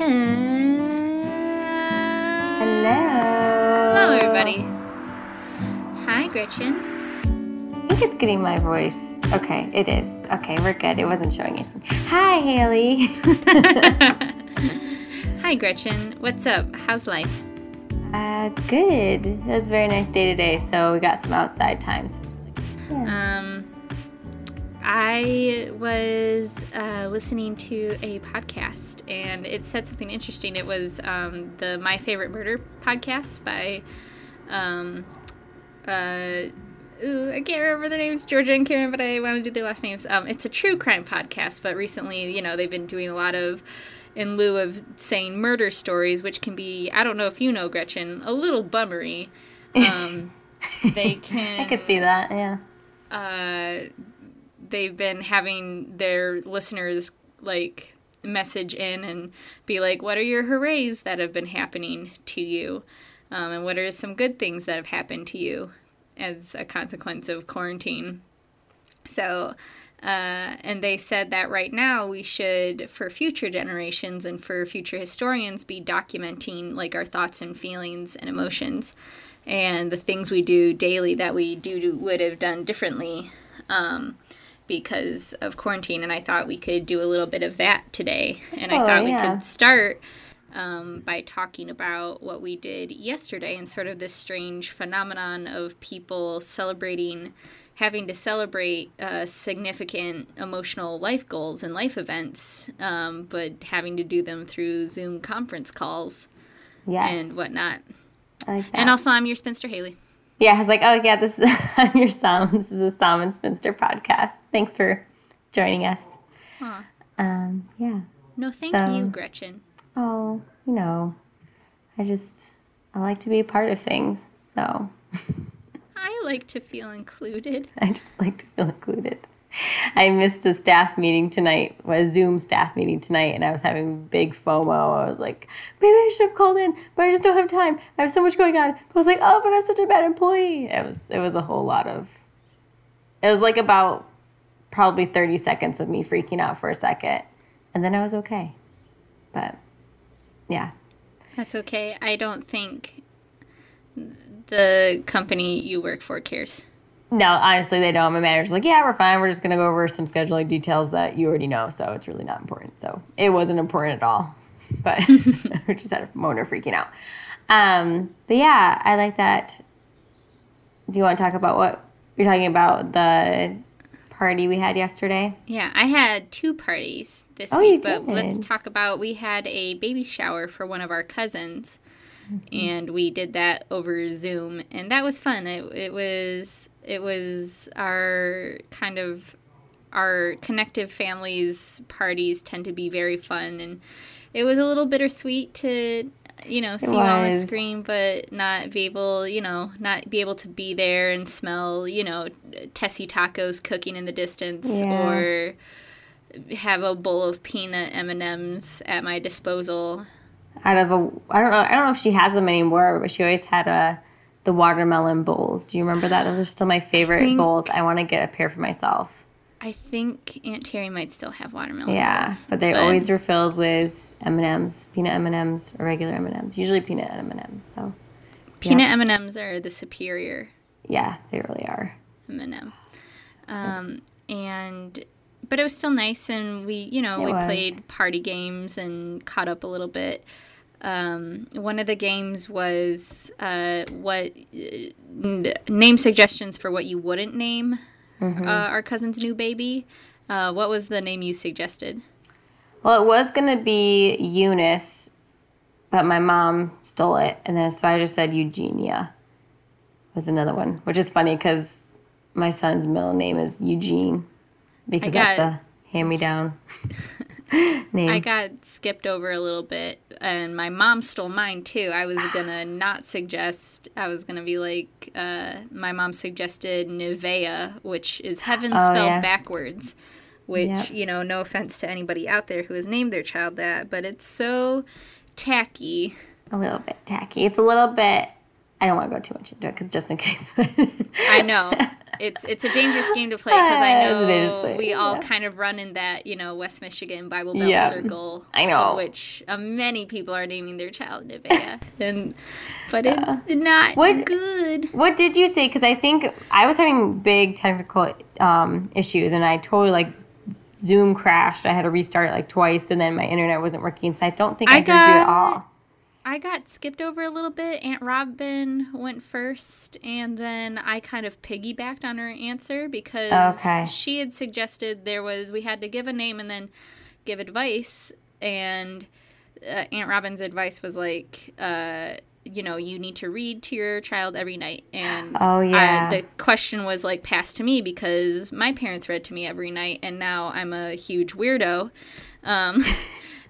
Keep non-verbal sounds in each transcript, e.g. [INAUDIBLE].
Hello. Hello, everybody. Hi, Gretchen. I think it's getting my voice. Okay, it is. Okay, we're good. It wasn't showing anything. Hi, Haley. [LAUGHS] Hi, Gretchen. What's up? How's life? uh, good. It was a very nice day today, so we got some outside times. Um, I was uh, listening to a podcast, and it said something interesting. It was um, the My Favorite Murder podcast by, um, uh, ooh, I can't remember the names, Georgia and Karen, but I want to do the last names. Um, it's a true crime podcast, but recently, you know, they've been doing a lot of, in lieu of saying murder stories, which can be, I don't know if you know, Gretchen, a little bummery. [LAUGHS] Um, they can I could see that, yeah. uh, they've been having their listeners like message in and be like, "What are your hoorays that have been happening to you, um, and what are some good things that have happened to you as a consequence of quarantine?" So. Uh, and they said that right now we should, for future generations and for future historians, be documenting like our thoughts and feelings and emotions, and the things we do daily that we do would have done differently um, because of quarantine. And I thought we could do a little bit of that today. And I Oh, thought we could start um, by talking about what we did yesterday and sort of this strange phenomenon of people celebrating, having to celebrate uh, significant emotional life goals and life events, um, but having to do them through Zoom conference calls Yes. and whatnot. Like. And also, I'm your spinster Haley. Yeah, I was like, oh, yeah, this is [LAUGHS] I'm your Psalm. This is a Psalm and Spinster podcast. Thanks for joining us. Aw. Um, yeah. No, thank So- you, Gretchen. Oh, you know, I just, I like to be a part of things. So [LAUGHS] I like to feel included. I just like to feel included. I missed a staff meeting tonight, a Zoom staff meeting tonight, and I was having big FOMO. I was like, maybe I should have called in, but I just don't have time. I have so much going on. I was like, oh, but I'm such a bad employee. It was, it was a whole lot of. It was like about probably 30 seconds of me freaking out for a second, and then I was okay. But yeah, That's okay. I don't think the company you work for cares. No, honestly, they don't. My manager's like, yeah, we're fine. We're just going to go over some scheduling details that you already know. So it's really not important. So it wasn't important at all. But [LAUGHS] we just had a of freaking out. Um, but yeah, I like that. Do you want to talk about what you're talking about? The party we had yesterday? Yeah, I had two parties this Oh, week, you but let's talk about we had a baby shower for one of our cousins, Mm-hmm. and we did that over Zoom, and that was fun. It, it was it was our kind of our connective families parties tend to be very fun, and it was a little bittersweet to you know see on the screen, but not be able you know not be able to be there and smell you know Tessie tacos cooking in the distance Yeah. or have a bowl of peanut M and M's at my disposal. Out of a, I don't know, I don't know if she has them anymore, but she always had a, the watermelon bowls. Do you remember that? Those are still my favorite think- bowls. I want to get a pair for myself. I think Aunt Terry might still have watermelon. Yeah, bowls, but they always were filled with M and M's, peanut M and M's, or regular M and M's. Usually peanut M and M's, though. peanut M and M's are the superior Yeah, they really are. M and M. Um, and but it was still nice, and we you know It we was. played party games and caught up a little bit. Um, one of the games was uh, what uh, n- name suggestions for what you wouldn't name Mm-hmm. uh, our cousin's new baby. Uh, what was the name you suggested? Well, it was gonna be Eunice, but my mom stole it, and then so I just said Eugenia. Was another one, which is funny because my son's middle name is Eugene, because that's a hand-me-down [LAUGHS] [LAUGHS] [LAUGHS] name. I got skipped over a little bit, and my mom stole mine too. I was [SIGHS] gonna not suggest. I was gonna be like, uh, my mom suggested Nevaeh, which is [GASPS] heaven Oh, spelled yeah. backwards. Which Yep. you know, no offense to anybody out there who has named their child that, but it's so tacky. a little bit tacky. It's a little bit. I don't want to go too much into it because just in case. I know. it's it's a dangerous game to play because I [LAUGHS] know play, we all yeah. kind of run in that you know West Michigan Bible Belt Yeah, circle. [LAUGHS] I know. which uh, many people are naming their child Nevaeh, [LAUGHS] and but it's not What- good. What did you say? Because I think I was having big technical um, issues, and I totally like Zoom crashed. I had to restart it like twice, and then my internet wasn't working. So I don't think I, I heard you at got- all. I got skipped over a little bit. Aunt Robin went first, and then I kind of piggybacked on her answer because Okay. she had suggested there was we had to give a name and then give advice, and uh, Aunt Robin's advice was like, uh, you know, you need to read to your child every night, and Oh, yeah. I, the question was like passed to me because my parents read to me every night, and now I'm a huge weirdo. Um, [LAUGHS]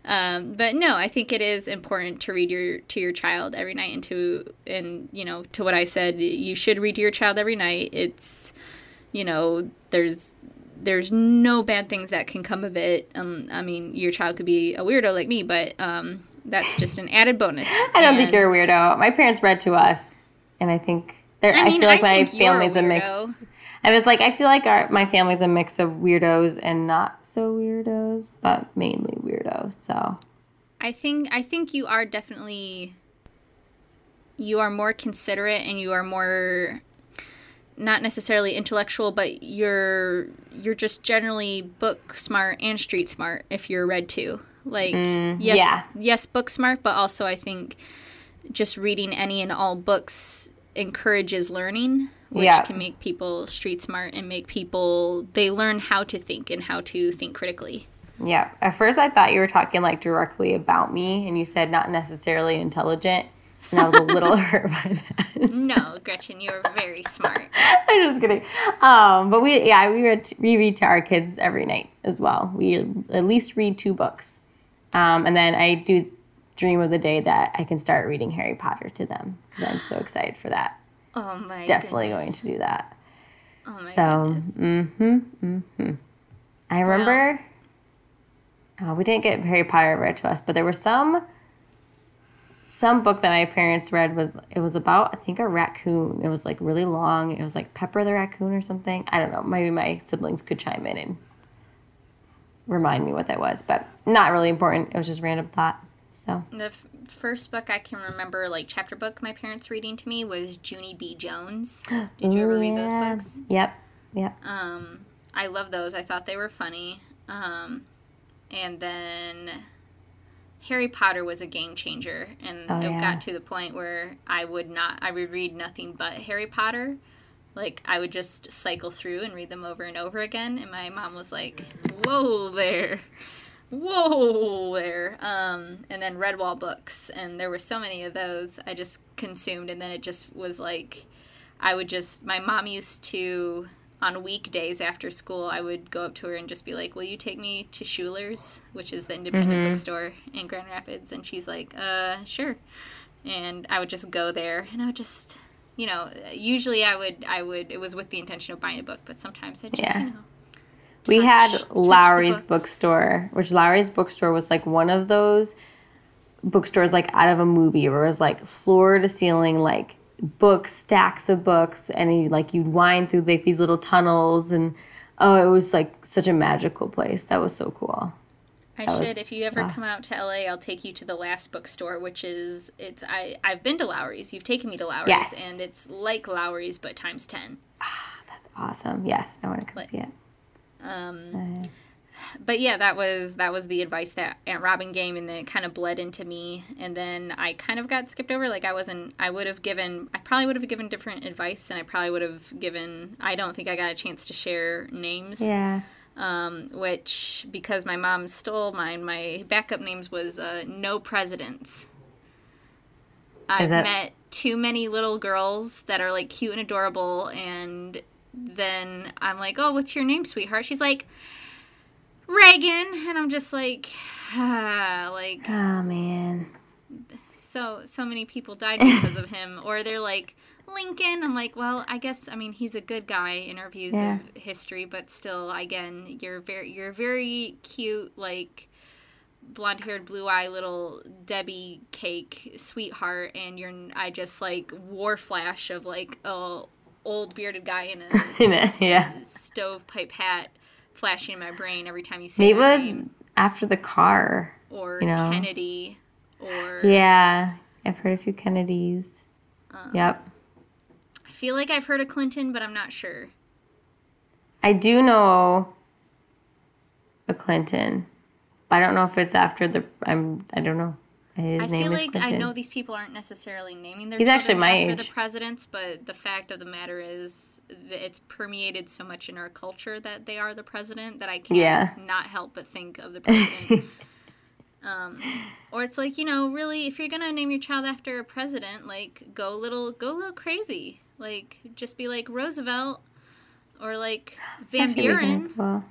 um, but no, I think it is important to read your to your child every night, and to and you know to what I said, you should read to your child every night. It's you know there's there's no bad things that can come of it. Um, I mean, your child could be a weirdo like me, but um, that's just an added bonus. [LAUGHS] I don't think you're a weirdo. My parents read to us, and I think. I I, feel like I my think a family's a mix. I was like, I feel like our my family's a mix of weirdos and not so weirdos, but mainly weirdos. So I think I think you are definitely you are more considerate and you are more not necessarily intellectual, but you're you're just generally book smart and street smart if you're read to. Like mm, yes, yeah. yes, book smart, but also I think just reading any and all books encourages learning, which Yeah. can make people street smart and make people they learn how to think and how to think critically. yeah, at first I thought you were talking like directly about me, and you said not necessarily intelligent, and I was a little [LAUGHS] hurt by that. No, Gretchen, you're very smart. [LAUGHS] I'm just kidding. Um, but we, yeah, we read, we read to our kids every night as well. We at least read two books, um, and then I do dream of the day that I can start reading Harry Potter to them I'm so excited for that. Oh my Definitely goodness. going to do that. Oh my So, goodness. mm-hmm, mm-hmm. I remember. Oh, we didn't get Harry Potter read to us, but there was some some book that my parents read was it was about I think a raccoon. It was like really long. It was like Pepper the raccoon or something. I don't know. Maybe my siblings could chime in and remind me what that was, but not really important. It was just random thought. So The f- first book I can remember, like chapter book, my parents reading to me was Junie B. Jones. [GASPS] Did you ever Ooh, read those books? Yep. Yep. Um, I love those. I thought they were funny. Um, and then Harry Potter was a game changer, and Oh, it yeah. got to the point where I would not, I would read nothing but Harry Potter. Like I would just cycle through and read them over and over again, and my mom was like, "Whoa there." Whoa there. Um, and then Redwall books, and there were so many of those I just consumed, and then it just was like I would just my mom used to on weekdays after school I would go up to her and just be like, "Will you take me to Schuler's, which is the independent bookstore in Grand Rapids?" And she's like, "Uh, sure." And I would just go there and I would just you know, usually I would I would it was with the intention of buying a book, but sometimes I just, Yeah. you know, We touch- had Lowry's bookstore, which Lowry's bookstore was like one of those bookstores like out of a movie where it was like floor to ceiling like books, stacks of books, and you like you'd wind through like these little tunnels and oh, it was like such a magical place. That was so cool. I That should. was- if you ever come out to LA, I'll take you to the last bookstore, which is it's I I've been to Lowry's. You've taken me to Lowry's, Yes. and it's like Lowry's but times ten. Ah, That's awesome. Yes, I want to come Like- see it. Um, but yeah, that was that was the advice that Aunt Robin gave, and then it kind of bled into me, and then I kind of got skipped over. Like I wasn't. I would have given. I probably would have given different advice, and I probably would have given. I don't think I got a chance to share names. Yeah. um, which because my mom stole mine, my backup names was uh, no presidents. I've that- met too many little girls that are like cute and adorable, and then I'm like, "Oh, what's your name, sweetheart?" She's like, "Reagan," and I'm just like, ah, like Oh man. so so many people died because of him or they're like lincoln i'm like well i guess i mean he's a good guy in our views Yeah. of history but still again you're very you're very cute like blonde haired blue eye little debbie cake sweetheart and you're i just like war flash of like oh old bearded guy in a, [LAUGHS] In a- yeah. stovepipe hat flashing in my brain every time you say it was name. after the car. or you know. Kennedy or Yeah, I've heard a few Kennedys. Uh. yep. I feel like I've heard of Clinton, but I'm not sure. I do know a Clinton, but I don't know if it's after the. I'm. I don't know. His I name feel is like Clinton. I know these people aren't necessarily naming their He's actually children my after age. the presidents, but the fact of the matter is that it's permeated so much in our culture that they are the president that I can't Yeah. not help but think of the president. [LAUGHS] um, or it's like you know, really, if you're gonna name your child after a president, like go a little, go a little crazy. Like just be like Roosevelt, or like Van Buren.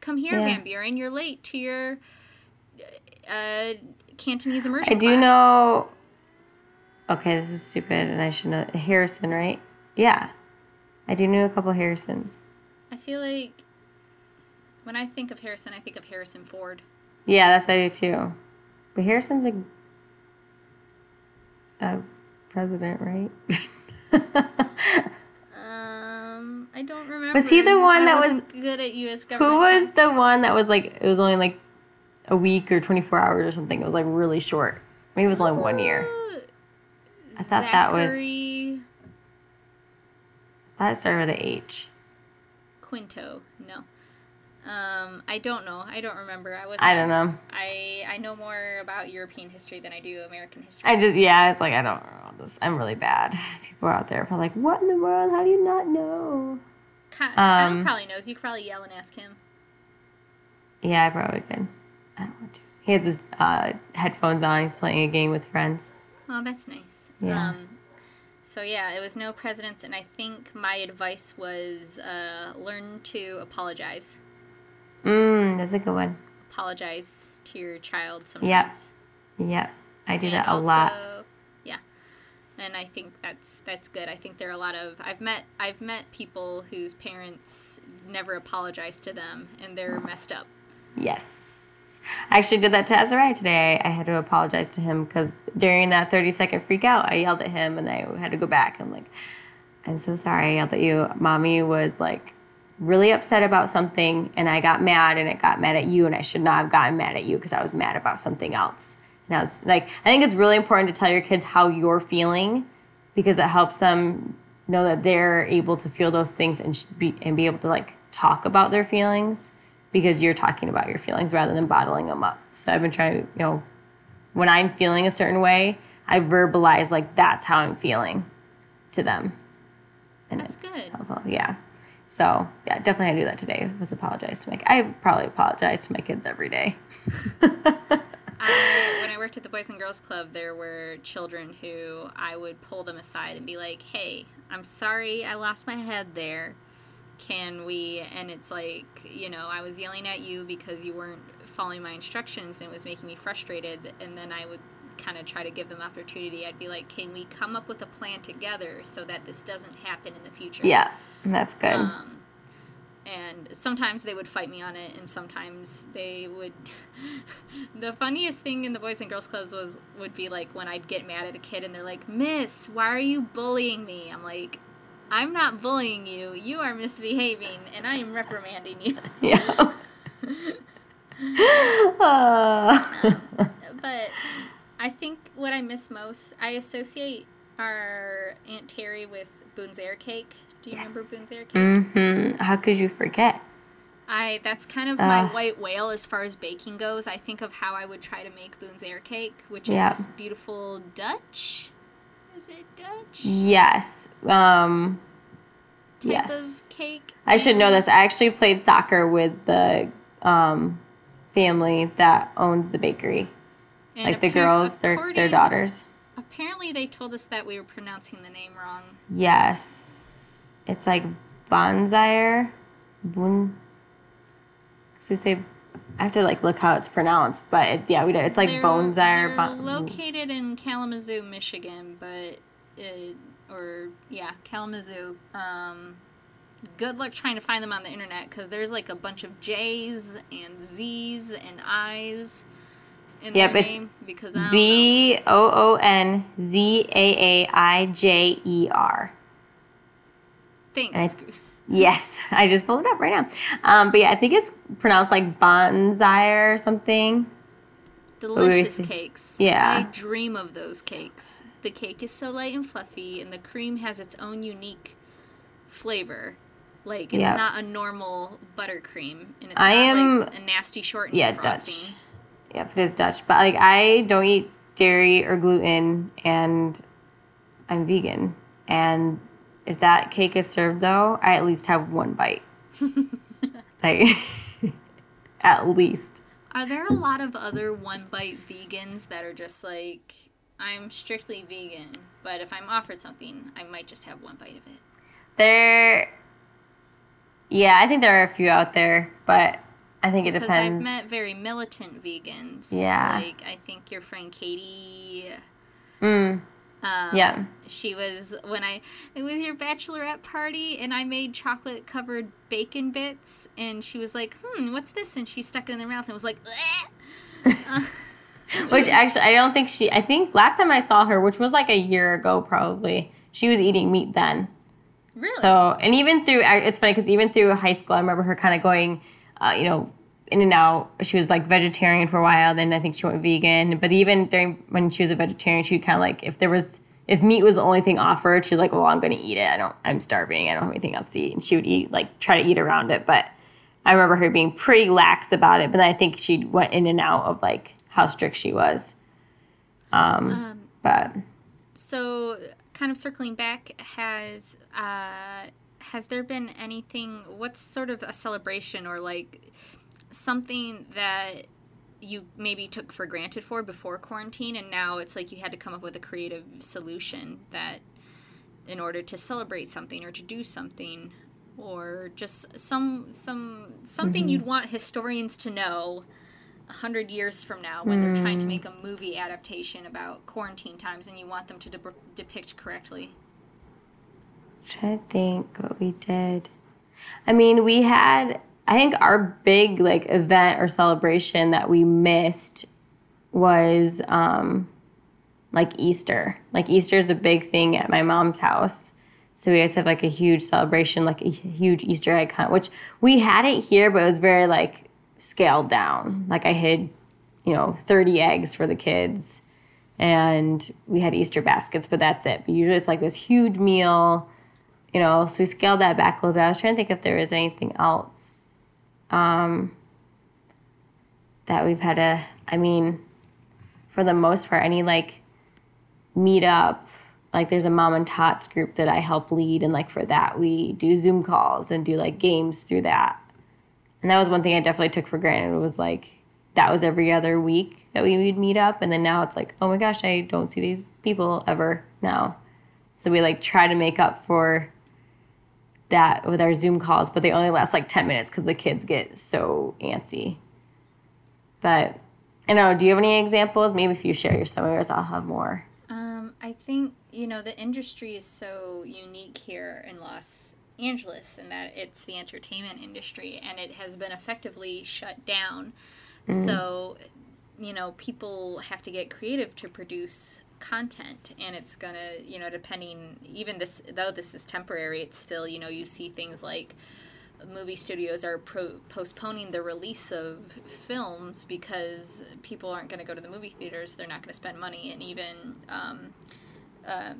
Come here, Yeah. Van Buren. You're late to your uh, Cantonese immersion I do class. know. Okay, this is stupid, and I should know Harrison, right? Yeah, I do know a couple Harrisons. I feel like when I think of Harrison, I think of Harrison Ford. Yeah, that's I do too. But Harrison's a, a president, right? [LAUGHS] Um, I don't remember. Was he the one that was- good at U.S. government? Who was the one that was like it was only like a week or twenty four hours or something? It was like really short. Maybe it was only one year. I thought that was- I thought it started with a H. Quinto. No. Um, I don't know. I don't remember. I was. I don't know. I I know more about European history than I do American history. I just yeah, I was like I don't know this. I'm really bad. [LAUGHS] People are out there are like, what in the world? How do you not know? Ky- Kyle um, probably knows. You could probably yell and ask him. Yeah, I probably could. I don't want to. He has his uh, headphones on. He's playing a game with friends. Oh, that's nice. Yeah. Um, so yeah, it was no presidents, and I think my advice was uh, learn to apologize. Mm, that's a good one. Apologize to your child sometimes. Yep, Yep. I do And that a lot. Yeah, and I think that's that's good. I think there are a lot of I've met I've met people whose parents never apologized to them, and they're messed up. Yes. I actually did that to Azariah today. I, had to apologize to him because during that 30 second freak out, I yelled at him and I had to go back. I'm like, I'm so sorry I yelled at you. Mommy was like really upset about something and I got mad and it got mad at you and I should not have gotten mad at you because I was mad about something else. And I was like, I think it's really important to tell your kids how you're feeling because it helps them know that they're able to feel those things and be and be able to like talk about their feelings because you're talking about your feelings rather than bottling them up. So I've been trying to, you know, when I'm feeling a certain way, I verbalize like that's how I'm feeling to them. And That's it's good. helpful. Yeah. So yeah, definitely I do that today. Was apologize to my. I probably apologize to my kids every day. [LAUGHS] I, when I worked at the Boys and Girls Club, there were children who I would pull them aside and be like, "Hey, I'm sorry, I lost my head there. Can we?" And it's like, you know, I was yelling at you because you weren't following my instructions and it was making me frustrated. And then I would kind of try to give them opportunity. I'd be like, "Can we come up with a plan together so that this doesn't happen in the future?" Yeah, And that's good. Um, and sometimes they would fight me on it, and sometimes they would. [LAUGHS] the funniest thing in the Boys and Girls Clubs was would be like when I'd get mad at a kid, and they're like, "Miss, why are you bullying me?" I'm like, "I'm not bullying you. You are misbehaving, and I am reprimanding you." [LAUGHS] yeah. Uh, [LAUGHS] [LAUGHS] but I think what I miss most, I associate our Aunt Terry with Boonzaaijer Cake. Do you remember Boonzaaijer Cake? Mm-hmm. How could you forget? I that's kind of my Uh. white whale as far as baking goes. I think of how I would try to make Boonzaaijer cake, which is Yeah. this beautiful Dutch. It Dutch? Yes. Um, yes. cake. I should know this. I actually played soccer with the um, family that owns the bakery. And like the girls, their their daughters. Apparently, they told us that we were pronouncing the name wrong. Yes. It's like Bonzire. Bun. Cause they say, I have to like look how it's pronounced, but it, yeah, we did. It's like they're, Bonzire. They're located in Kalamazoo, Michigan, but uh, or yeah, Kalamazoo. Um, good luck trying to find them on the internet because there's like a bunch of J's and Z's and I's in Yep, their name because I. B O O N Z A A I J E R. Thanks. I- Yes, I just pulled it up right now. Um, but yeah, I think it's pronounced like bonsai or something. Delicious cakes. Yeah. I dream of those cakes. The cake is so light and fluffy, and the cream has its own unique flavor. Like it's Yep. not a normal buttercream, and it's I not am- like a nasty shortening Yeah, frosting. Dutch. Yep, it is Dutch. But like I don't eat dairy or gluten and I'm vegan. And if that cake is served though, I at least have one bite. [LAUGHS] like [LAUGHS] at least. Are there a lot of other one bite vegans that are just like, I'm strictly vegan, but if I'm offered something, I might just have one bite of it? There Yeah, I think there are a few out there, but I think it Because depends. I've met very militant vegans. Yeah. Like, I think your friend Katie. Mm, Um, yeah. She was when I it was your bachelorette party and I made chocolate covered bacon bits and she was like, "Hmm, what's this?" and she stuck it in her mouth and was like. [LAUGHS] Which actually, I don't think she. I think last time I saw her, which was like a year ago, probably, she was eating meat then. "Really?" So, and even through, it's funny because even through high school, I remember her kind of going, uh, you know, in and out. She was like vegetarian for a while, then I think she went vegan. But even during when she was a vegetarian, she kind of like if there was if meat was the only thing offered, she's like, well, I'm going to eat it. I don't, I'm starving. I don't have anything else to eat. And she would eat like try to eat around it. But I remember her being pretty lax about it. But then I think she went in and out of like how strict she was. Um, but So, kind of circling back, has uh, has there been anything? What's sort of a celebration or like something that you maybe took for granted for before quarantine, and now it's like you had to come up with a creative solution that, in order to celebrate something or to do something, or just some some something mm-hmm. you'd want historians to know a hundred years from now when they're trying to mm. make a movie adaptation about quarantine times and you want them to de- depict correctly. trying to think what we did. I mean, we had I think our big like event or celebration that we missed was um like Easter. Like Easter is a big thing at my mom's house. So we always have like a huge celebration, like a huge Easter egg hunt, which we had it here, but it was very like scaled down. Like I hid, you know, 30 eggs for the kids and we had Easter baskets, but that's it. But usually it's like this huge meal, you know. So we scaled that back a little bit. I was trying to think if there was anything else um, that we've had a, I mean, for the most part, any like meet up. Like there's a mom and tots group that I help lead, and like for that we do Zoom calls and do like games through that. And that was one thing I definitely took for granted. Was like that was every other week that we would meet up, and then now it's like, oh my gosh, I don't see these people ever now. So we like try to make up for that with our Zoom calls, but they only last like 10 minutes because the kids get so antsy. But I don't know, do you have any examples? Maybe if you share your some of yours, I'll have more. Um, I think you know the industry is so unique here in Los Angeles, in that it's the entertainment industry, and it has been effectively shut down. So, you know, people have to get creative to produce content, and it's gonna, you know, depending even this though this is temporary, it's still you know you see things like movie studios are pro- postponing the release of films because people aren't going to go to the movie theaters. They're not going to spend money. And even, um, uh,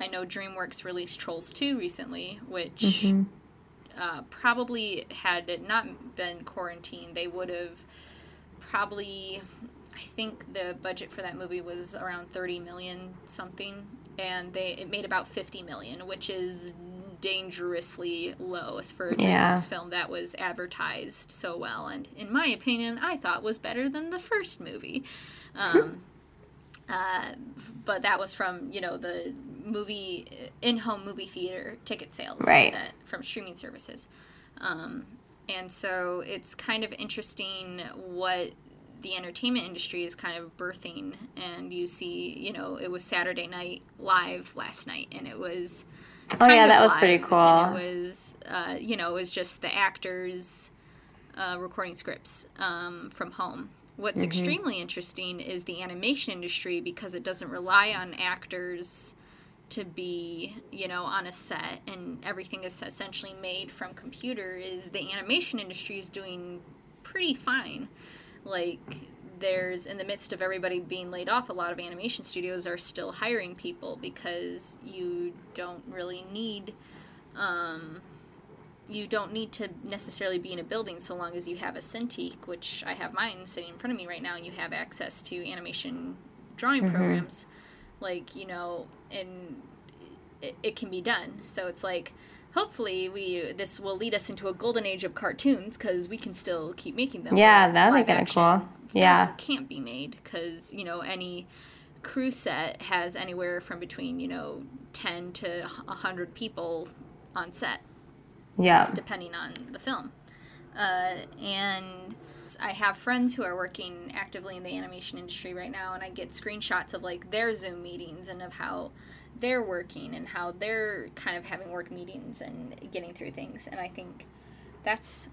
I know DreamWorks released Trolls 2 recently, which uh, probably had it not been quarantined, they would have probably. I think the budget for that movie was around 30 million something and they it made about 50 million which is dangerously low as for a DreamWorks Yeah. film that was advertised so well and in my opinion I thought was better than the first movie um, uh, but that was from you know the movie in-home movie theater ticket sales Right. that, from streaming services um, and so it's kind of interesting what the entertainment industry is kind of birthing and you see you know it was saturday night live last night and it was Oh, yeah, that was pretty cool. and it was uh, you know it was just the actors uh, recording scripts um, from home what's Mm-hmm. extremely interesting is the animation industry because it doesn't rely on actors to be, you know, on a set and everything is essentially made from computer is the animation industry is doing pretty fine. Like there's in the midst of everybody being laid off, a lot of animation studios are still hiring people because you don't really need um, you don't need to necessarily be in a building so long as you have a Cintiq, which I have mine sitting in front of me right now, and you have access to animation drawing mm-hmm. programs. Like, you know, and it, it can be done. So it's like, hopefully we this will lead us into a golden age of cartoons because we can still keep making them. Yeah, that'd be kind of cool. Yeah, can't be made because you know any crew set has anywhere from between you know ten to hundred people on set. Yeah. Depending on the film. Uh, and I have friends who are working actively in the animation industry right now, and I get screenshots of like their Zoom meetings and of how they're working and how they're kind of having work meetings and getting through things. And I think that's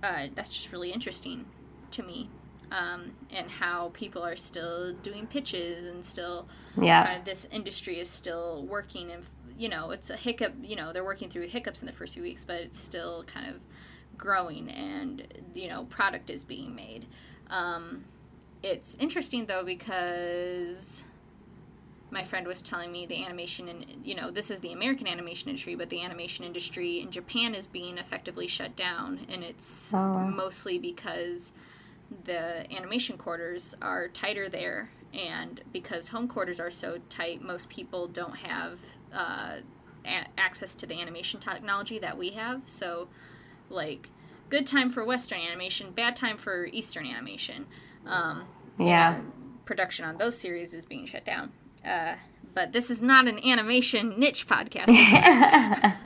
uh, that's just really interesting to me, um, and how people are still doing pitches and still yeah kind of this industry is still working and you know, it's a hiccup, you know, they're working through hiccups in the first few weeks, but it's still kind of growing and, you know, product is being made. Um, it's interesting though because my friend was telling me the animation and you know this is the american animation industry but the animation industry in japan is being effectively shut down and it's oh. mostly because the animation quarters are tighter there and because home quarters are so tight most people don't have uh, a- access to the animation technology that we have. So, like, good time for Western animation, bad time for Eastern animation. Um, yeah. Production on those series is being shut down. Uh, but this is not an animation niche podcast. [LAUGHS] well,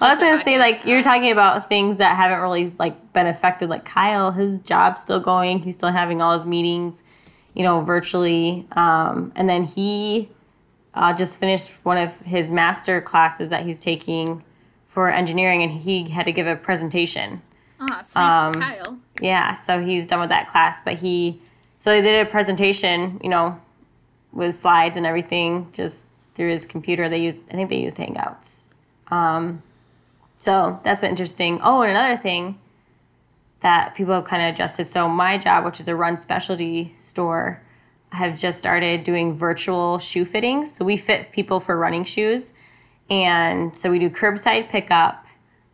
I was going to say, like, you're talking about things that haven't really, like, been affected. Like, Kyle, his job's still going. He's still having all his meetings, you know, virtually. Um, and then he uh, just finished one of his master classes that he's taking for engineering, and he had to give a presentation. Ah, um, Kyle. Yeah, so he's done with that class, but he so they did a presentation, you know, with slides and everything, just through his computer. They used, I think they used Hangouts. Um, so that's been interesting. Oh, and another thing that people have kind of adjusted. So my job, which is a run specialty store, I have just started doing virtual shoe fittings. So we fit people for running shoes. And so we do curbside pickup.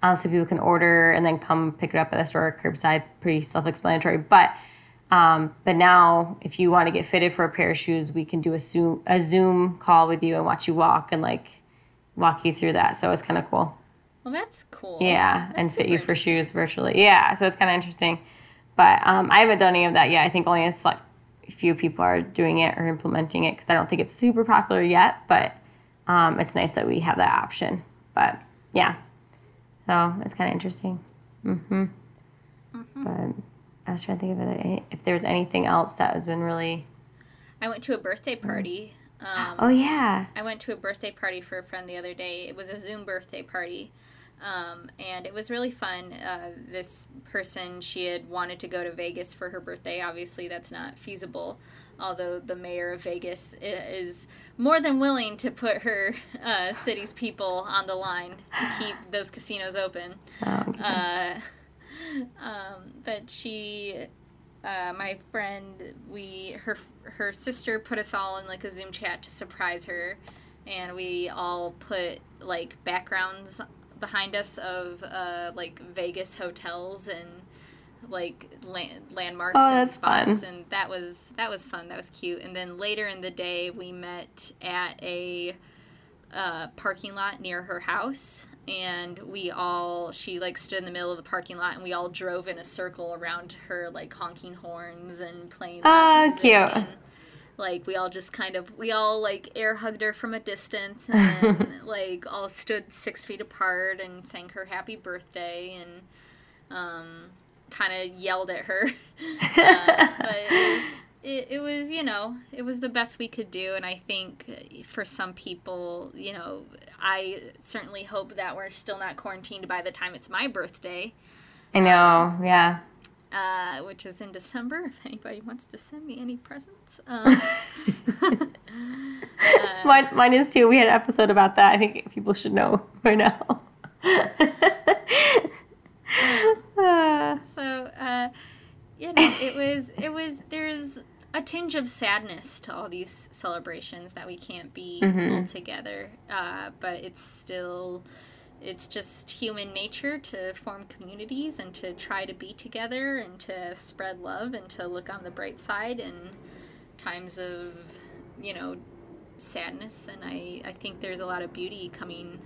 Um, so people can order and then come pick it up at the store curbside, pretty self explanatory. But um, but now, if you want to get fitted for a pair of shoes, we can do a Zoom, a Zoom call with you and watch you walk and like walk you through that. So it's kind of cool. Well, that's cool. Yeah, that's and fit you for shoes virtually. Yeah, so it's kind of interesting. But um, I haven't done any of that yet. I think only a select few people are doing it or implementing it because I don't think it's super popular yet, but um, it's nice that we have that option. But yeah, so it's kind of interesting. Mm-hmm. Mm-hmm. But I was trying to think of it, if there was anything else that has been really. I went to a birthday party. Um, oh yeah. I went to a birthday party for a friend the other day. It was a Zoom birthday party. Um, and it was really fun. Uh, this person, she had wanted to go to Vegas for her birthday. Obviously, that's not feasible, although the mayor of Vegas is more than willing to put her uh, city's people on the line to keep those casinos open. Oh, uh, um, but she, uh, my friend, we her her sister put us all in like a Zoom chat to surprise her, and we all put like backgrounds behind us of uh, like Vegas hotels and like land- landmarks oh, and spots fun. and that was that was fun. That was cute. And then later in the day we met at a uh, parking lot near her house and we all she like stood in the middle of the parking lot and we all drove in a circle around her like honking horns and playing oh cute. and, like we all just kind of we all like air hugged her from a distance and [LAUGHS] like all stood six feet apart and sang her happy birthday and um, kind of yelled at her. [LAUGHS] Uh, but it was it, it was you know it was the best we could do and i think for some people you know i certainly hope that we're still not quarantined by the time it's my birthday i know yeah uh, which is in December. If anybody wants to send me any presents, um, [LAUGHS] mine, mine is too. We had an episode about that. I think people should know by now. uh, [LAUGHS] [LAUGHS] so uh, you know, it was it was there's a tinge of sadness to all these celebrations that we can't be Mm-hmm. all together, uh, but it's still it's just human nature to form communities and to try to be together and to spread love and to look on the bright side in times of you know sadness and I, I think there's a lot of beauty coming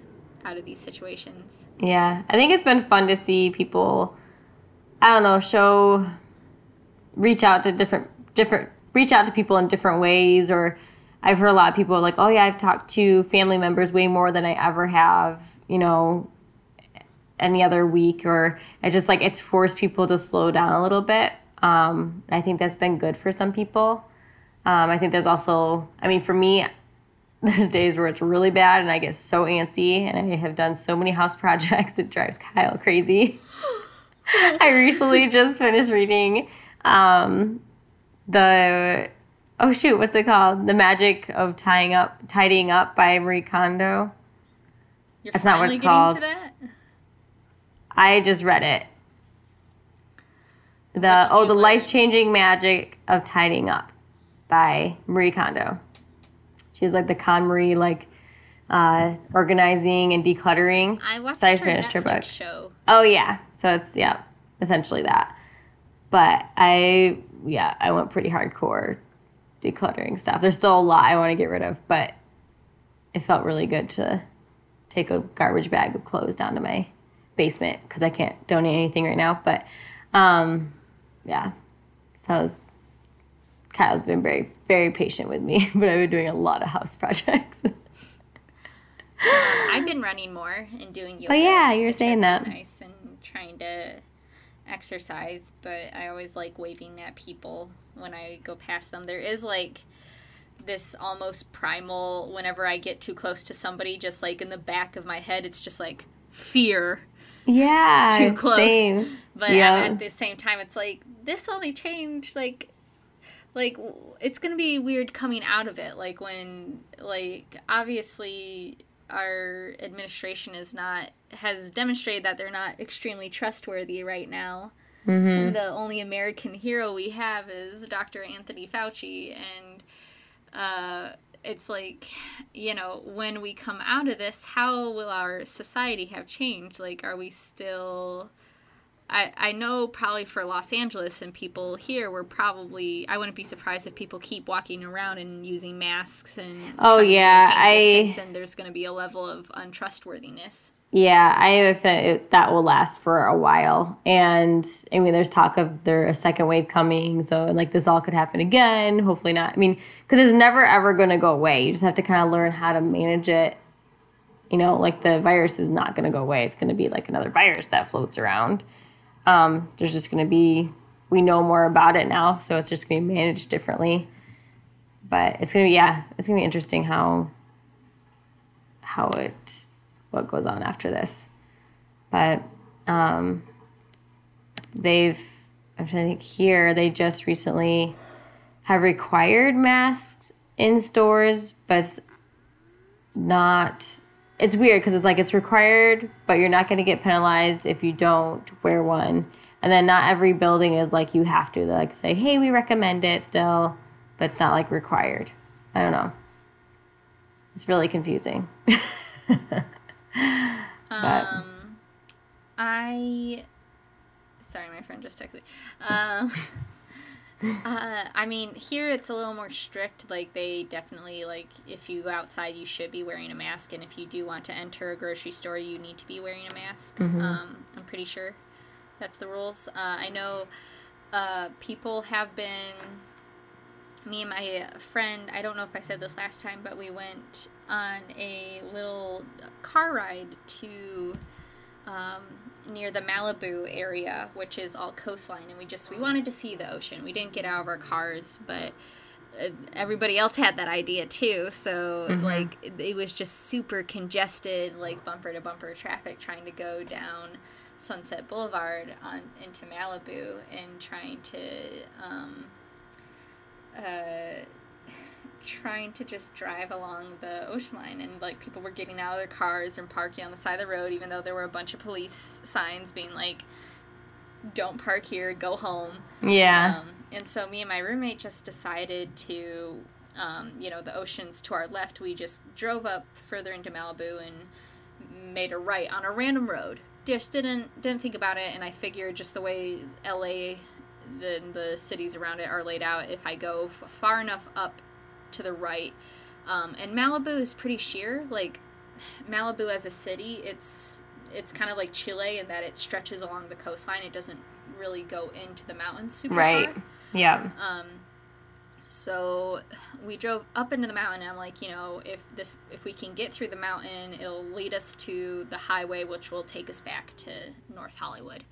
out of these situations Yeah, I think it's been fun to see people. I don't know, show, reach out to different different reach out to people in different ways. Or I've heard a lot of people like, oh yeah, I've talked to family members way more than I ever have. You know, any other week. Or it's just like it's forced people to slow down a little bit. Um, I think that's been good for some people. Um, I think there's also, I mean, for me, [LAUGHS] there's days where it's really bad and I get so antsy and I have done so many house [LAUGHS] projects it drives Kyle crazy. [LAUGHS] I recently just finished reading um, the oh shoot, what's it called? The Magic of Tying Up Tidying Up by Marie Kondo. you're That's not what finally it's getting called. to that I just read it. The oh the learn? life changing magic of tidying up by Marie Kondo. She's like the KonMari like uh, organizing and decluttering. I watched So I her finished her book. show. Oh yeah, so it's yeah, essentially that. But I yeah, I went pretty hardcore decluttering stuff. There's still a lot I want to get rid of, but it felt really good to take a garbage bag of clothes down to my basement because I can't donate anything right now. But um, yeah, so I was, Kyle's been very very patient with me, [LAUGHS] but I've been doing a lot of house projects. [LAUGHS] I've been running more and doing yoga. Oh, yeah, you were which saying that. Nice and trying to exercise, but I always like waving at people when I go past them. There is like this almost primal whenever I get too close to somebody, just like in the back of my head, it's just like fear. yeah, Too close. Same. But Yeah. at the same time, it's like this only changed like like it's gonna be weird coming out of it. Like when like obviously our administration is not has demonstrated that they're not extremely trustworthy right now. And the only American hero we have is Dr. Anthony Fauci, and uh, it's like, you know, when we come out of this, how will our society have changed? Like, are we still. I, I know probably for Los Angeles and people here, we're probably. I wouldn't be surprised if people keep walking around and using masks and. Oh, yeah, I- and there's going to be a level of untrustworthiness. Yeah, I have a feeling that will last for a while. And I mean, there's talk of there a second wave coming, so and like this all could happen again. Hopefully not. I mean, because it's never ever going to go away. You just have to kind of learn how to manage it. You know, like the virus is not going to go away. It's going to be like another virus that floats around. Um, there's just going to be we know more about it now, so it's just going to be managed differently. But it's going to be yeah, it's going to be interesting how how it what goes on after this. But um, they've, I'm trying to think here, they just recently have required masks in stores, but not, it's weird because it's like it's required, but you're not going to get penalized if you don't wear one. And then not every building is like you have to. They like say, hey, we recommend it still, but it's not like required. I don't know. It's really confusing. [LAUGHS] but I sorry, my friend just texted. Um, [LAUGHS] uh, I mean, here it's a little more strict. Like they definitely like if you go outside, you should be wearing a mask, and if you do want to enter a grocery store, you need to be wearing a mask. Um, I'm pretty sure that's the rules. Uh, I know uh, people have been. Me and my friend, I don't know if I said this last time, but we went on a little car ride to um, near the Malibu area, which is all coastline, and we just we wanted to see the ocean. We didn't get out of our cars, but uh, everybody else had that idea too. So like it, it was just super congested, like bumper to bumper traffic trying to go down Sunset Boulevard on into Malibu and trying to um, uh, trying to just drive along the ocean line and like people were getting out of their cars and parking on the side of the road even though there were a bunch of police signs being like don't park here go home Yeah. um, and so me and my roommate just decided to um, you know the oceans to our left we just drove up further into malibu and made a right on a random road just didn't didn't think about it and i figured just the way la the, the cities around it are laid out if i go f- far enough up to the right um, and malibu is pretty sheer like malibu as a city it's it's kind of like chile in that it stretches along the coastline it doesn't really go into the mountains super Right. far. Yeah. So we drove up into the mountain. And I'm like, you know, if this, if we can get through the mountain, it'll lead us to the highway, which will take us back to North Hollywood.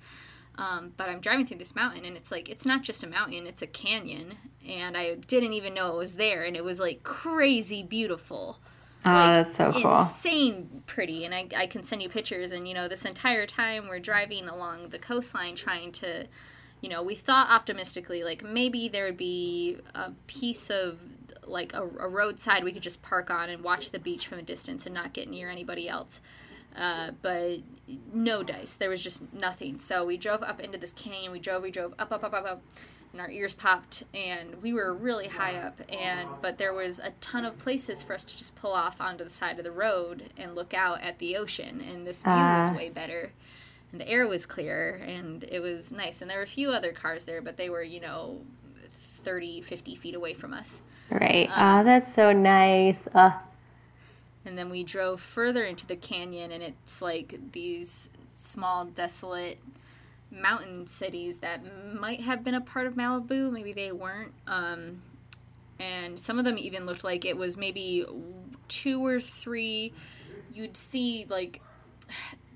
Um, but I'm driving through this mountain, and it's like it's not just a mountain; it's a canyon, and I didn't even know it was there, and it was like crazy beautiful. Oh, that's so cool. insane pretty and I, I can send you pictures and you know this entire time we're driving along the coastline trying to you know we thought optimistically like maybe there would be a piece of like a, a roadside we could just park on and watch the beach from a distance and not get near anybody else. Uh, but no dice. There was just nothing. So we drove up into this canyon. We drove we drove up up up up up and our ears popped and we were really high up and but there was a ton of places for us to just pull off onto the side of the road and look out at the ocean and this view was Ah. way better and the air was clearer and it was nice and there were a few other cars there but they were you know 30 50 feet away from us Right. Um, oh, that's so nice. Uh, and then we drove further into the canyon and it's like these small desolate mountain cities that might have been a part of malibu maybe they weren't um, and some of them even looked like it was maybe two or three you'd see like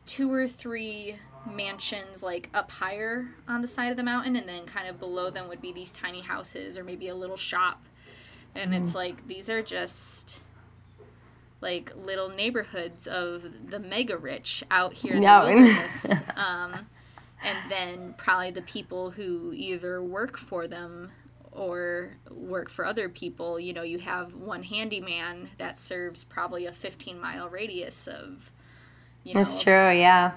two or three mansions like up higher on the side of the mountain and then kind of below them would be these tiny houses or maybe a little shop. And it's like these are just like little neighborhoods of the mega rich out here in No. the wilderness. [LAUGHS] Um, and then probably the people who either work for them or work for other people you know you have one handyman that serves probably a 15 mile radius of you that's know true. Yeah.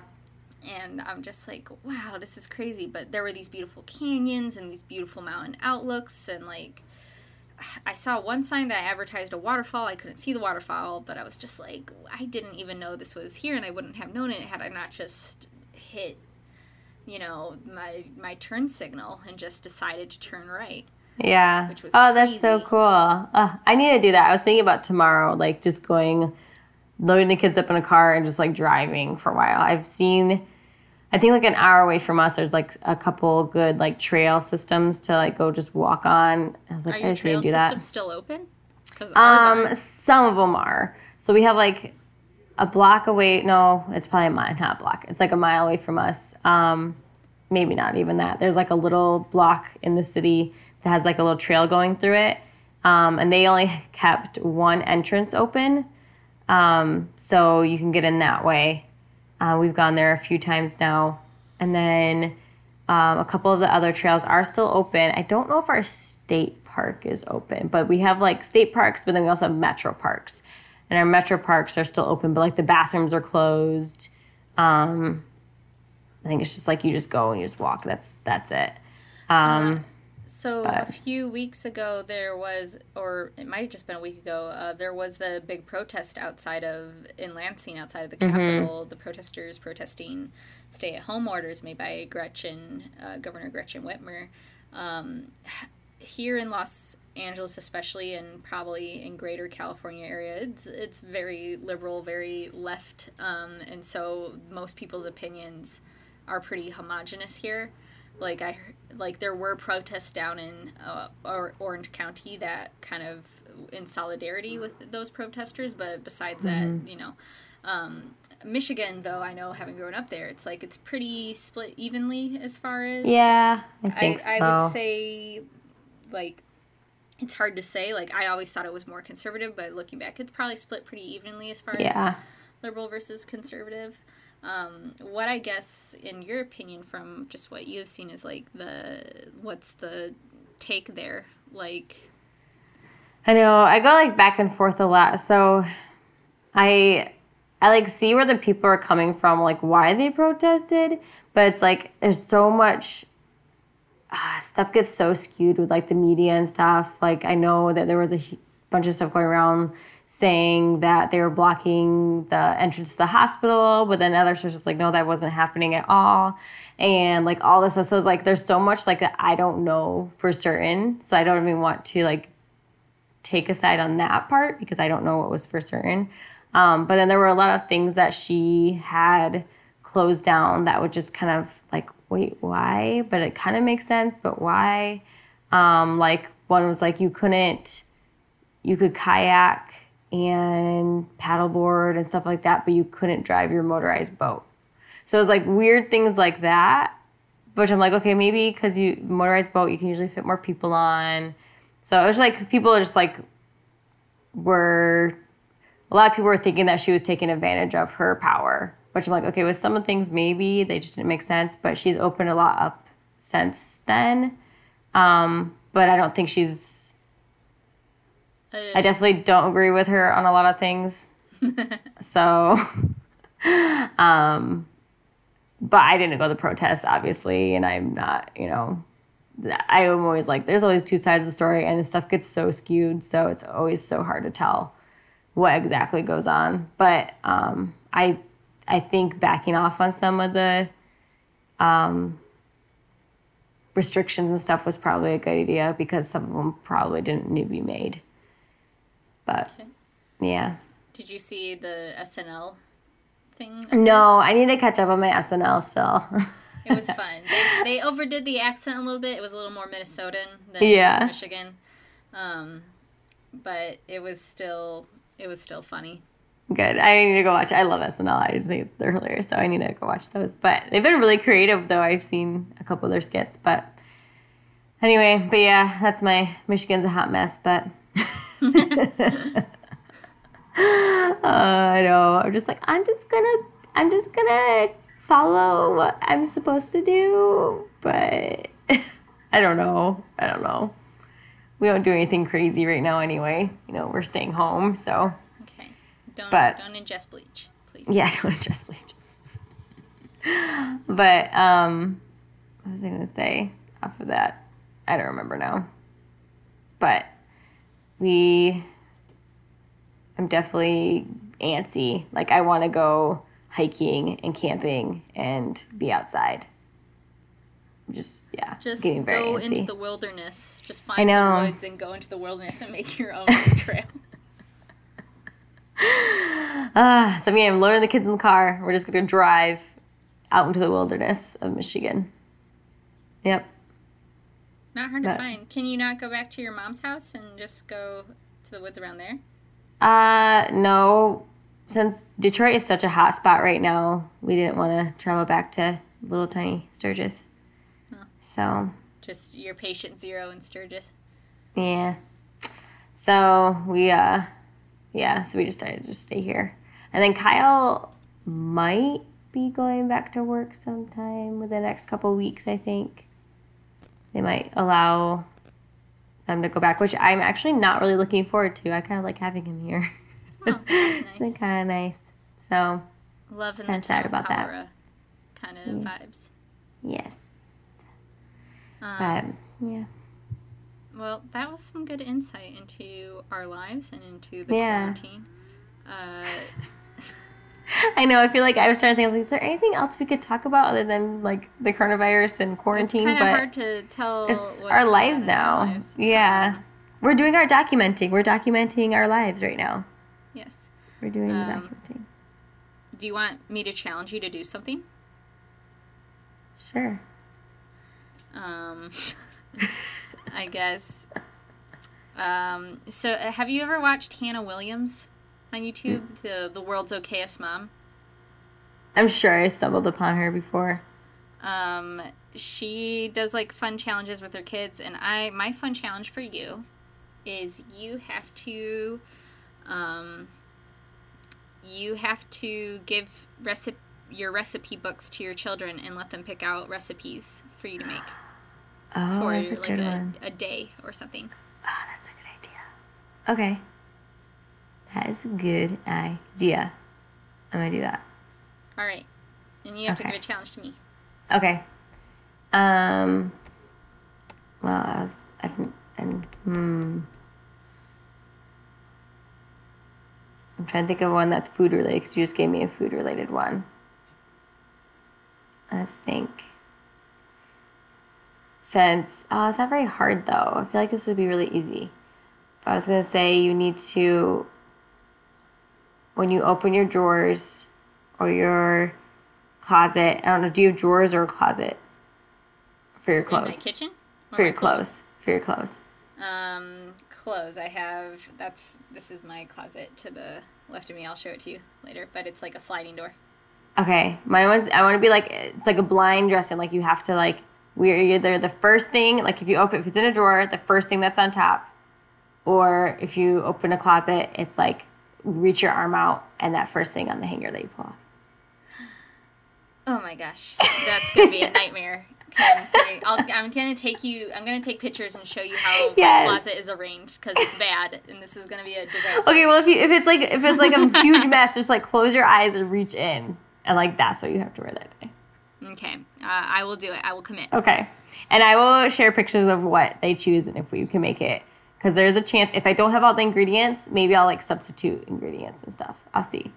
and I'm just like, wow, this is crazy. But there were these beautiful canyons and these beautiful mountain outlooks, and like, I saw one sign that advertised a waterfall. I couldn't see the waterfall, but I was just like, I didn't even know this was here, and I wouldn't have known it had I not just hit, you know, my my turn signal and just decided to turn right. Yeah. Which was oh, that's so cool. Uh, I need to do that. I was thinking about tomorrow, like just going, loading the kids up in a car and just like driving for a while. I've seen, I think like an hour away from us, there's like a couple good like trail systems to like go just walk on. I was like, Are I your just need trail to do that. systems still open? Um, some of them are. So we have like a block away. No, it's probably a mile, not a block. It's like a mile away from us. Um, maybe not even that. There's like a little block in the city that has like a little trail going through it. Um, and they only [LAUGHS] kept one entrance open. Um, so you can get in that way. Uh, we've gone there a few times now. And then um, a couple of the other trails are still open. I don't know if our state park is open, but we have like state parks, but then we also have metro parks. And our metro parks are still open, but like the bathrooms are closed. Um, I think it's just like you just go and you just walk. That's that's it. Um, So a few weeks ago, there was, or it might have just been a week ago, uh, there was the big protest outside of in Lansing, outside of the Capitol. The protesters protesting stay-at-home orders made by Gretchen, uh, Governor Gretchen Whitmer. Um, here in Los Angeles, especially, and probably in Greater California area, it's it's very liberal, very left, um, and so most people's opinions are pretty homogenous here. Like I like there were protests down in uh, or Orange County that kind of in solidarity with those protesters, but besides that, you know, um, Michigan though I know having grown up there, it's like it's pretty split evenly as far as yeah, I I, so. I would say like it's hard to say. Like I always thought it was more conservative, but looking back, it's probably split pretty evenly as far as liberal versus conservative. Um, what I guess, in your opinion, from just what you've seen, is like the what's the take there? Like, I know I go like back and forth a lot. So I I like see where the people are coming from, like why they protested, but it's like there's so much uh, stuff gets so skewed with like the media and stuff. Like I know that there was a bunch of stuff going around saying that they were blocking the entrance to the hospital, but then other sources like no, that wasn't happening at all, and like all this stuff. So like there's so much like that I don't know for certain, so I don't even want to like take a side on that part because I don't know what was for certain. Um, but then there were a lot of things that she had closed down that would just kind of like, wait, why? But it kind of makes sense, but why? Um, like one was like you couldn't, you could kayak and paddleboard and stuff like that, but you couldn't drive your motorized boat. So it was like weird things like that, which I'm like, okay, maybe because you motorized boat, you can usually fit more people on. So it was like people are just like were a lot of people were thinking that she was taking advantage of her power, which I'm like, okay, with some of the things, maybe they just didn't make sense, but she's opened a lot up since then. Um, but I don't think she's. I definitely don't agree with her on a lot of things. [LAUGHS] so, [LAUGHS] um, but I didn't go to the protests, obviously, and I'm not, you know, I am always like, there's always two sides of the story, and stuff gets so skewed, so it's always so hard to tell what exactly goes on. But um, I I think backing off on some of the um, restrictions and stuff was probably a good idea because some of them probably didn't need to be made. But okay. yeah. Did you see the SNL thing? No, I need to catch up on my SNL still. it was [LAUGHS] fun. They, they, overdid the accent a little bit. It was a little more Minnesotan than yeah. Michigan. Um, but it was still it was still funny. Good. I need to go watch. I love SNL. I think they're hilarious, so I need to go watch those. But they've been really creative, though. I've seen a couple of their skits. But anyway, but yeah, that's my Michigan's a hot mess. But uh, [LAUGHS] I know. I'm just like I'm just gonna I'm just gonna follow what I'm supposed to do. But [LAUGHS] I don't know. I don't know we don't do anything crazy right now anyway. You know, we're staying home, so. Don't but, don't ingest bleach, please. Yeah, [LAUGHS] don't ingest bleach. but um, what was I gonna say off of that? I don't remember now. But we, I'm definitely antsy. Like I want to go hiking and camping and be outside just yeah, just getting very go antsy. into the wilderness. Just find the woods and go into the wilderness and make your own [LAUGHS] trail. Uh, so me, I'm loading the kids in the car. We're just gonna drive out into the wilderness of Michigan. Yep. Not hard but, to find. Can you not go back to your mom's house and just go to the woods around there? Uh, no. Since Detroit is such a hot spot right now, we didn't want to travel back to little tiny Sturgis. So just your patient zero in Sturgis. Yeah. So we uh yeah, so we decided to just stay here. And then Kyle might be going back to work sometime within the next couple weeks, I think. They might allow them to go back, which I'm actually not really looking forward to. I kind of like having him here. Oh, that's [LAUGHS] nice. kind of nice. So, love and sad about that. Kind of yeah. vibes. Yes. Um, but yeah. Well, that was some good insight into our lives and into the yeah. quarantine. Uh, [LAUGHS] I know. I feel like I was trying to think. Like, is there anything else we could talk about other than like the coronavirus and quarantine? It's kind of hard to tell. It's our lives now. Lives. Yeah, we're doing our documenting. We're documenting our lives right now. Yes, we're doing um, the documenting. Do you want me to challenge you to do something? Sure. Um, [LAUGHS] I guess. Um, so, uh, have you ever watched Hannah Williams on YouTube, the the world's okayest mom? I'm sure I stumbled upon her before. Um, she does like fun challenges with her kids, and I my fun challenge for you is you have to, um, you have to give recipe your recipe books to your children and let them pick out recipes for you to make Oh, for that's a like good a, one. a day or something. Oh, that's a good idea. Okay. That is a good idea. I'm gonna do that. All right. And you have Okay. to give a challenge to me. Okay. Um. Well, I was. I didn't. And hmm. I'm trying to think of one that's food related because you just gave me a food related one. Let's think. Since oh, it's not very hard though. I feel like this would be really easy. But I was gonna say you need to. When you open your drawers, or your closet. I don't know. Do you have drawers or a closet for your clothes? kitchen? Or For your clothes. For your clothes. Um, clothes. I have. That's. This is my closet to the left of me. I'll show it to you later. But it's like a sliding door. Okay, my one's. I want to be like it's like a blind dressing. Like you have to like we're either the first thing. Like if you open, if it's in a drawer, the first thing that's on top, or if you open a closet, it's like reach your arm out and that first thing on the hanger that you pull off. Oh my gosh, that's gonna be a [LAUGHS] nightmare. I'll, I'm gonna take you. I'm gonna take pictures and show you how Yes. my closet is arranged because it's bad, and this is gonna be a disaster. Okay, well if you if it's like if it's like a huge mess, just like close your eyes and reach in, and like that's what you have to wear that day. Okay, uh, I will do it. I will commit. Okay. And I will share pictures of what they choose and if we can make it. Because there's a chance, if I don't have all the ingredients, maybe I'll like substitute ingredients and stuff. I'll see.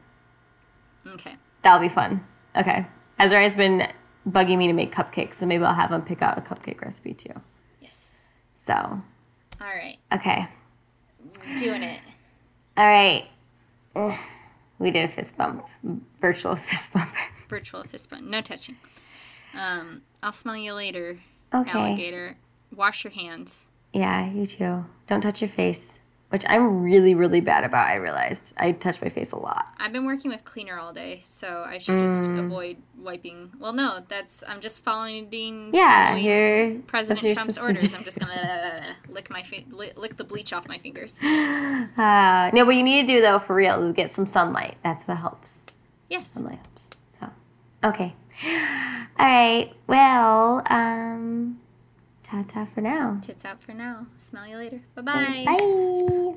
Okay. That'll be fun. Okay. Ezra has been bugging me to make cupcakes, so maybe I'll have him pick out a cupcake recipe too. Yes. So, All right. okay. Doing it. All right. We did a fist bump, virtual [LAUGHS] fist bump. Virtual fist bump. No touching. Um, I'll smell you later, Okay. alligator. Wash your hands. Yeah, you too. Don't touch your face, which I'm really, really bad about. I realized I touch my face a lot. I've been working with cleaner all day, so I should just Mm. avoid wiping. Well, no, that's I'm just following Yeah, following here. President that's what you're Trump's orders. I'm just gonna lick my fi- lick, lick the bleach off my fingers. Uh, [LAUGHS] no, what you need to do though, for real, is get some sunlight. That's what helps. Yes. Sunlight helps. So, okay. [LAUGHS] All right. Well, um, ta ta for now. Tits out for now. Smell you later. Bye-bye. Bye.